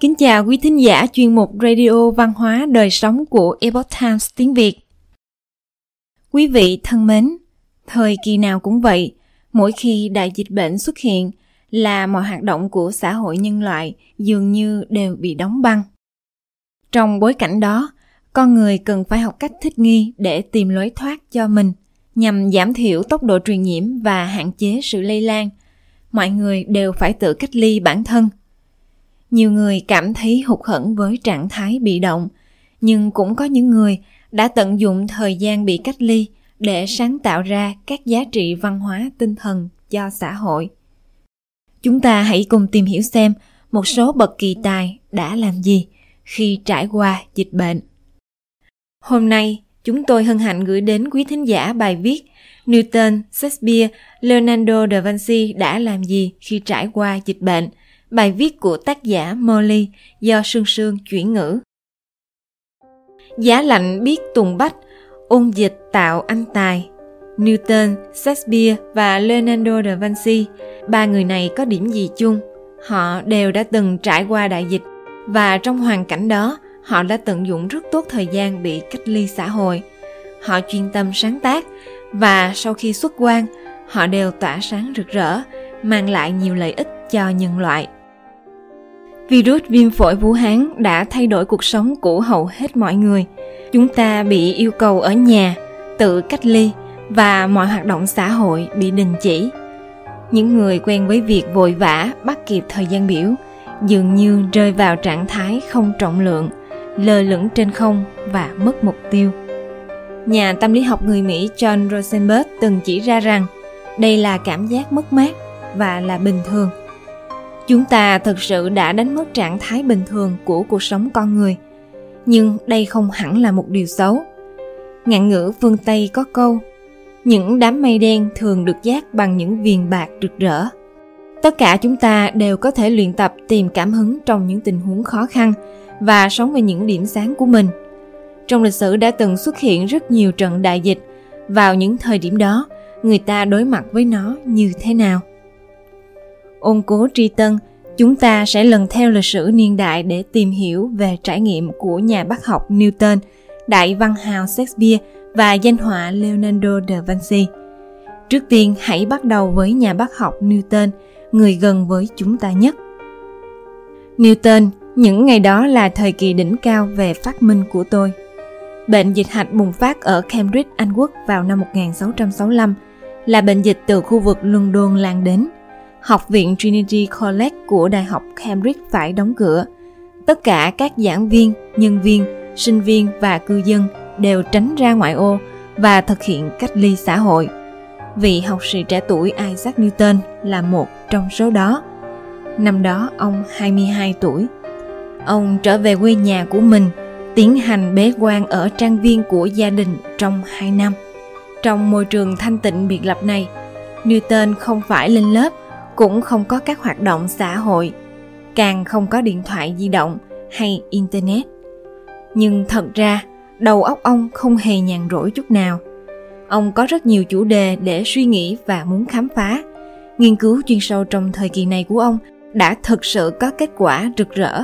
Kính chào quý thính giả chuyên mục Radio Văn hóa Đời Sống của Epoch Times tiếng Việt. Quý vị thân mến, thời kỳ nào cũng vậy, mỗi khi đại dịch bệnh xuất hiện là mọi hoạt động của xã hội nhân loại dường như đều bị đóng băng. Trong bối cảnh đó, con người cần phải học cách thích nghi để tìm lối thoát cho mình nhằm giảm thiểu tốc độ truyền nhiễm và hạn chế sự lây lan. Mọi người đều phải tự cách ly bản thân – nhiều người cảm thấy hụt hẫng với trạng thái bị động nhưng cũng có những người đã tận dụng thời gian bị cách ly để sáng tạo ra các giá trị văn hóa tinh thần cho xã hội. Chúng ta hãy cùng tìm hiểu xem một số bậc kỳ tài đã làm gì khi trải qua dịch bệnh. Hôm nay chúng tôi hân hạnh gửi đến quý thính giả bài viết Newton, Shakespeare, Leonardo da Vinci đã làm gì khi trải qua dịch bệnh – Bài viết của tác giả Molly do Sương Sương chuyển ngữ. Giá lạnh biết tùng bách, ôn dịch tạo anh tài. Newton, Shakespeare và Leonardo da Vinci, ba người này có điểm gì chung? Họ đều đã từng trải qua đại dịch và trong hoàn cảnh đó, họ đã tận dụng rất tốt thời gian bị cách ly xã hội. Họ chuyên tâm sáng tác và sau khi xuất quan, họ đều tỏa sáng rực rỡ, mang lại nhiều lợi ích cho nhân loại. Virus viêm phổi Vũ Hán đã thay đổi cuộc sống của hầu hết mọi người. Chúng ta bị yêu cầu ở nhà, tự cách ly và mọi hoạt động xã hội bị đình chỉ. Những người quen với việc vội vã bắt kịp thời gian biểu dường như rơi vào trạng thái không trọng lượng, lơ lửng trên không và mất mục tiêu. Nhà tâm lý học người Mỹ John Rosenberg từng chỉ ra rằng đây là cảm giác mất mát và là bình thường chúng ta thực sự đã đánh mất trạng thái bình thường của cuộc sống con người. Nhưng đây không hẳn là một điều xấu. Ngạn ngữ phương tây có câu, những đám mây đen thường được giác bằng những viền bạc rực rỡ. Tất cả chúng ta đều có thể luyện tập tìm cảm hứng trong những tình huống khó khăn và sống về những điểm sáng của mình. Trong lịch sử đã từng xuất hiện rất nhiều trận đại dịch, vào những thời điểm đó, người ta đối mặt với nó như thế nào? Ôn cố tri tân, chúng ta sẽ lần theo lịch sử niên đại để tìm hiểu về trải nghiệm của nhà bác học Newton, đại văn hào Shakespeare và danh họa Leonardo da Vinci. Trước tiên hãy bắt đầu với nhà bác học Newton, người gần với chúng ta nhất. Newton, những ngày đó là thời kỳ đỉnh cao về phát minh của tôi. Bệnh dịch hạch bùng phát ở Cambridge, Anh Quốc vào năm 1665, là bệnh dịch từ khu vực London lan đến – Học viện Trinity College của Đại học Cambridge phải đóng cửa. Tất cả các giảng viên, nhân viên, sinh viên và cư dân đều tránh ra ngoại ô và thực hiện cách ly xã hội. Vị học sĩ trẻ tuổi Isaac Newton là một trong số đó. Năm đó ông 22 tuổi. Ông trở về quê nhà của mình, tiến hành bế quan ở trang viên của gia đình trong 2 năm. Trong môi trường thanh tịnh biệt lập này, Newton không phải lên lớp cũng không có các hoạt động xã hội, càng không có điện thoại di động hay internet. Nhưng thật ra, đầu óc ông không hề nhàn rỗi chút nào. Ông có rất nhiều chủ đề để suy nghĩ và muốn khám phá. Nghiên cứu chuyên sâu trong thời kỳ này của ông đã thực sự có kết quả rực rỡ.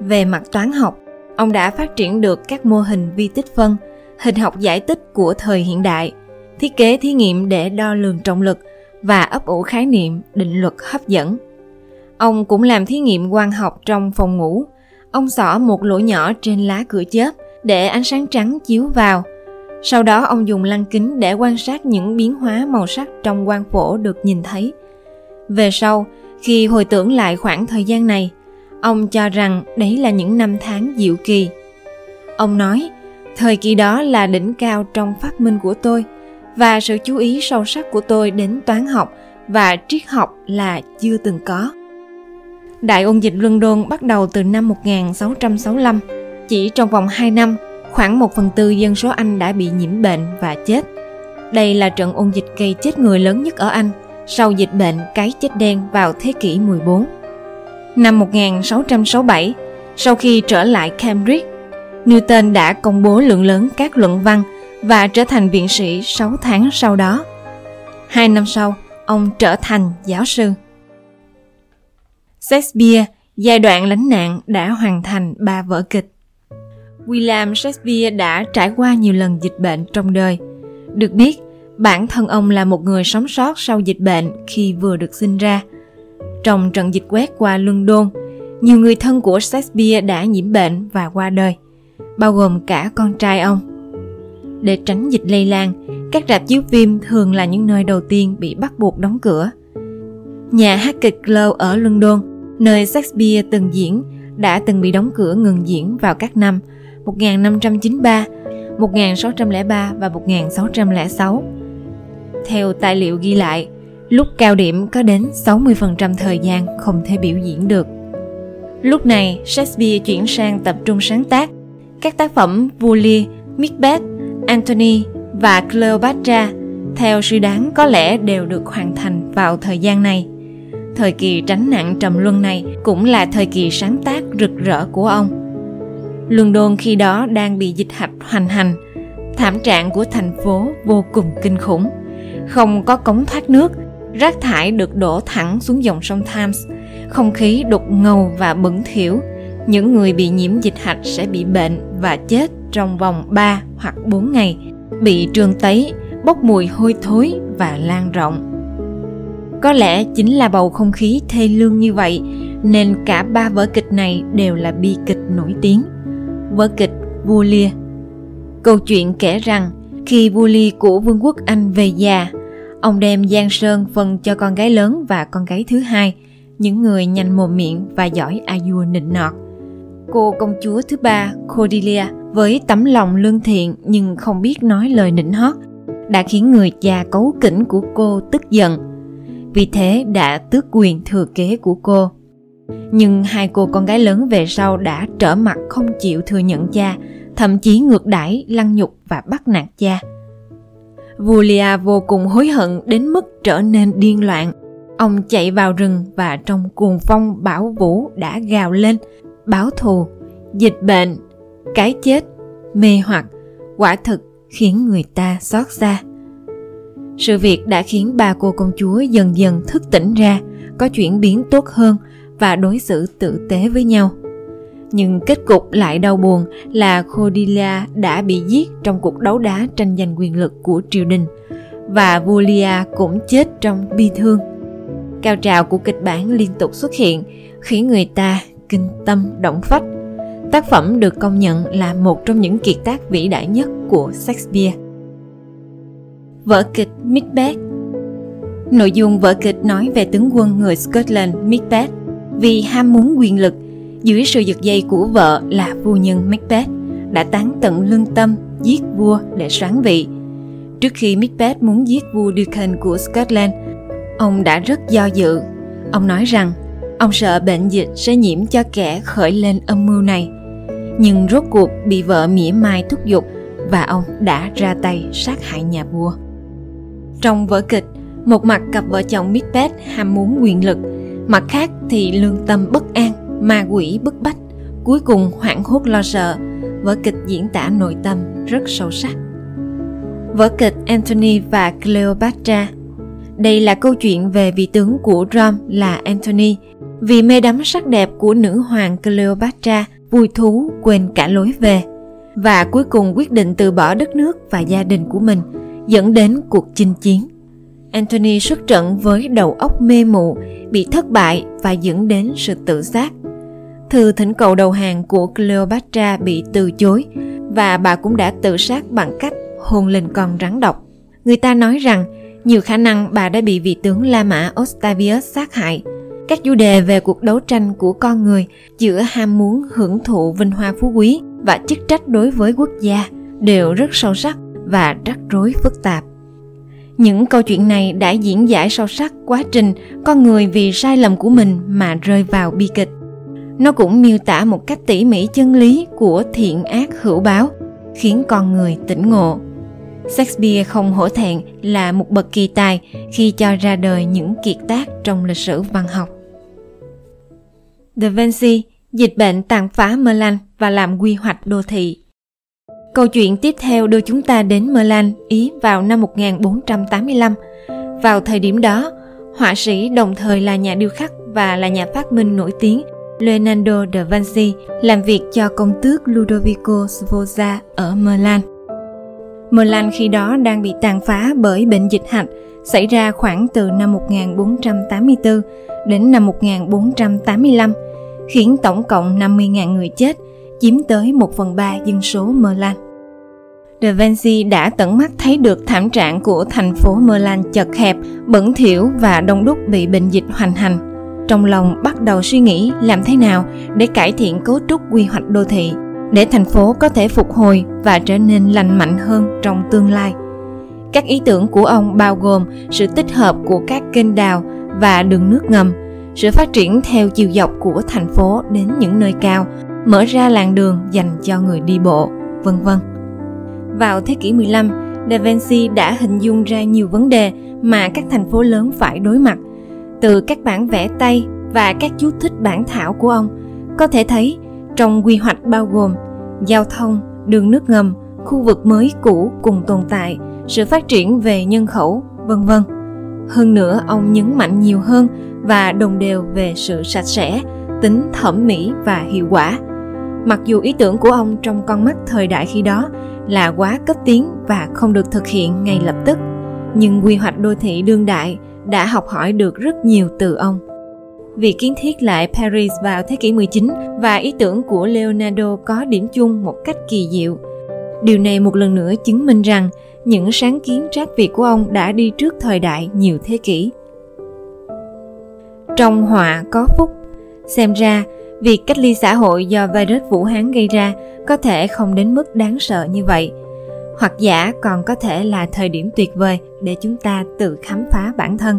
Về mặt toán học, ông đã phát triển được các mô hình vi tích phân, hình học giải tích của thời hiện đại, thiết kế thí nghiệm để đo lường trọng lực và ấp ủ khái niệm định luật hấp dẫn. Ông cũng làm thí nghiệm quang học trong phòng ngủ. Ông xỏ một lỗ nhỏ trên lá cửa chớp để ánh sáng trắng chiếu vào. Sau đó ông dùng lăng kính để quan sát những biến hóa màu sắc trong quang phổ được nhìn thấy. Về sau, khi hồi tưởng lại khoảng thời gian này, ông cho rằng đấy là những năm tháng diệu kỳ. Ông nói, thời kỳ đó là đỉnh cao trong phát minh của tôi – và sự chú ý sâu sắc của tôi đến toán học và triết học là chưa từng có. Đại ôn dịch London bắt đầu từ năm 1665. Chỉ trong vòng 2 năm, khoảng 1 phần tư dân số Anh đã bị nhiễm bệnh và chết. Đây là trận ôn dịch gây chết người lớn nhất ở Anh sau dịch bệnh cái chết đen vào thế kỷ 14. Năm 1667, sau khi trở lại Cambridge, Newton đã công bố lượng lớn các luận văn và trở thành viện sĩ 6 tháng sau đó. Hai năm sau, ông trở thành giáo sư. Shakespeare, giai đoạn lánh nạn đã hoàn thành ba vở kịch. William Shakespeare đã trải qua nhiều lần dịch bệnh trong đời. Được biết, bản thân ông là một người sống sót sau dịch bệnh khi vừa được sinh ra. Trong trận dịch quét qua London, nhiều người thân của Shakespeare đã nhiễm bệnh và qua đời, bao gồm cả con trai ông. Để tránh dịch lây lan, các rạp chiếu phim thường là những nơi đầu tiên bị bắt buộc đóng cửa. Nhà hát kịch Glow ở London, nơi Shakespeare từng diễn, đã từng bị đóng cửa ngừng diễn vào các năm 1593, 1603 và 1606. Theo tài liệu ghi lại, lúc cao điểm có đến 60% thời gian không thể biểu diễn được. Lúc này, Shakespeare chuyển sang tập trung sáng tác các tác phẩm Vua Lear, Macbeth, Antony và Cleopatra theo suy đoán có lẽ đều được hoàn thành vào thời gian này. Thời kỳ tránh nạn trầm luân này cũng là thời kỳ sáng tác rực rỡ của ông. London khi đó đang bị dịch hạch hoành hành, thảm trạng của thành phố vô cùng kinh khủng. Không có cống thoát nước, rác thải được đổ thẳng xuống dòng sông Thames, không khí đục ngầu và bẩn thỉu. Những người bị nhiễm dịch hạch sẽ bị bệnh và chết trong vòng 3 hoặc 4 ngày, bị trương tấy, bốc mùi hôi thối và lan rộng. Có lẽ chính là bầu không khí thê lương như vậy nên cả ba vở kịch này đều là bi kịch nổi tiếng. Vở kịch Vua Lia Câu chuyện kể rằng khi vua Lear của vương quốc Anh về già, ông đem Giang Sơn phân cho con gái lớn và con gái thứ hai, những người nhanh mồm miệng và giỏi a dua nịnh nọt. Cô công chúa thứ ba, Cordelia, với tấm lòng lương thiện nhưng không biết nói lời nịnh hót, đã khiến người cha cấu kỉnh của cô tức giận. Vì thế đã tước quyền thừa kế của cô. Nhưng hai cô con gái lớn về sau đã trở mặt không chịu thừa nhận cha, thậm chí ngược đãi, lăng nhục và bắt nạt cha. Julia vô cùng hối hận đến mức trở nên điên loạn. Ông chạy vào rừng và trong cuồng phong bão vũ đã gào lên, báo thù, dịch bệnh, cái chết, mê hoặc, quả thực khiến người ta xót xa. Sự việc đã khiến ba cô công chúa dần dần thức tỉnh ra, có chuyển biến tốt hơn và đối xử tử tế với nhau. Nhưng kết cục lại đau buồn là Cordelia đã bị giết trong cuộc đấu đá tranh giành quyền lực của triều đình và Volia cũng chết trong bi thương. Cao trào của kịch bản liên tục xuất hiện khiến người ta kinh tâm động phách. Tác phẩm được công nhận là một trong những kiệt tác vĩ đại nhất của Shakespeare. Vở kịch Macbeth Nội dung vở kịch nói về tướng quân người Scotland Macbeth vì ham muốn quyền lực dưới sự giật dây của vợ là phu nhân Macbeth đã tán tận lương tâm giết vua để soán vị. Trước khi Macbeth muốn giết vua Duncan của Scotland, ông đã rất do dự. Ông nói rằng ông sợ bệnh dịch sẽ nhiễm cho kẻ khởi lên âm mưu này. Nhưng rốt cuộc bị vợ mỉa mai thúc giục và ông đã ra tay sát hại nhà vua. Trong vở kịch, một mặt cặp vợ chồng Macbeth ham muốn quyền lực, mặt khác thì lương tâm bất an ma quỷ bức bách cuối cùng hoảng hốt lo sợ. Vở kịch diễn tả nội tâm rất sâu sắc. Vở kịch Anthony và Cleopatra. Đây là câu chuyện về vị tướng của Rome là Anthony. Vì mê đắm sắc đẹp của nữ hoàng Cleopatra vui thú quên cả lối về và cuối cùng quyết định từ bỏ đất nước và gia đình của mình dẫn đến cuộc chinh chiến Anthony xuất trận với đầu óc mê mụ, bị thất bại và dẫn đến sự tự sát. Thư thỉnh cầu đầu hàng của Cleopatra bị từ chối và bà cũng đã tự sát bằng cách hôn lên con rắn độc. Người ta nói rằng nhiều khả năng bà đã bị vị tướng La Mã Octavius sát hại. Các chủ đề về cuộc đấu tranh của con người giữa ham muốn, hưởng thụ vinh hoa phú quý và chức trách đối với quốc gia đều rất sâu sắc và rắc rối phức tạp. Những câu chuyện này đã diễn giải sâu sắc quá trình con người vì sai lầm của mình mà rơi vào bi kịch. Nó cũng miêu tả một cách tỉ mỉ chân lý của thiện ác hữu báo, khiến con người tỉnh ngộ. Shakespeare không hổ thẹn là một bậc kỳ tài khi cho ra đời những kiệt tác trong lịch sử văn học. Da Vinci dịch bệnh tàn phá Merlan và làm quy hoạch đô thị. Câu chuyện tiếp theo đưa chúng ta đến Merlan, Ý vào năm 1485. Vào thời điểm đó, họa sĩ đồng thời là nhà điêu khắc và là nhà phát minh nổi tiếng Leonardo da Vinci làm việc cho công tước Ludovico Sforza ở Milan. Milan khi đó đang bị tàn phá bởi bệnh dịch hạch xảy ra khoảng từ năm 1484 đến năm 1485, khiến tổng cộng 50.000 người chết, chiếm tới 1 phần 3 dân số Milan. Da Vinci đã tận mắt thấy được thảm trạng của thành phố Milan chật hẹp, bẩn thỉu và đông đúc bị bệnh dịch hoành hành. Trong lòng bắt đầu suy nghĩ làm thế nào để cải thiện cấu trúc quy hoạch đô thị, để thành phố có thể phục hồi và trở nên lành mạnh hơn trong tương lai. Các ý tưởng của ông bao gồm sự tích hợp của các kênh đào và đường nước ngầm, sự phát triển theo chiều dọc của thành phố đến những nơi cao, mở ra làn đường dành cho người đi bộ, vân vân. Vào thế kỷ 15, Da Vinci đã hình dung ra nhiều vấn đề mà các thành phố lớn phải đối mặt. Từ các bản vẽ tay và các chú thích bản thảo của ông, có thể thấy trong quy hoạch bao gồm giao thông, đường nước ngầm, khu vực mới cũ cùng tồn tại, sự phát triển về nhân khẩu, vân vân. Hơn nữa, ông nhấn mạnh nhiều hơn và đồng đều về sự sạch sẽ, tính thẩm mỹ và hiệu quả. Mặc dù ý tưởng của ông trong con mắt thời đại khi đó là quá cấp tiến và không được thực hiện ngay lập tức, nhưng quy hoạch đô thị đương đại đã học hỏi được rất nhiều từ ông. Việc kiến thiết lại Paris vào thế kỷ 19 và ý tưởng của Leonardo có điểm chung một cách kỳ diệu. Điều này một lần nữa chứng minh rằng những sáng kiến trác việt của ông đã đi trước thời đại nhiều thế kỷ. Trong họa có phúc, xem ra việc cách ly xã hội do virus Vũ Hán gây ra có thể không đến mức đáng sợ như vậy. Hoặc giả còn có thể là thời điểm tuyệt vời để chúng ta tự khám phá bản thân.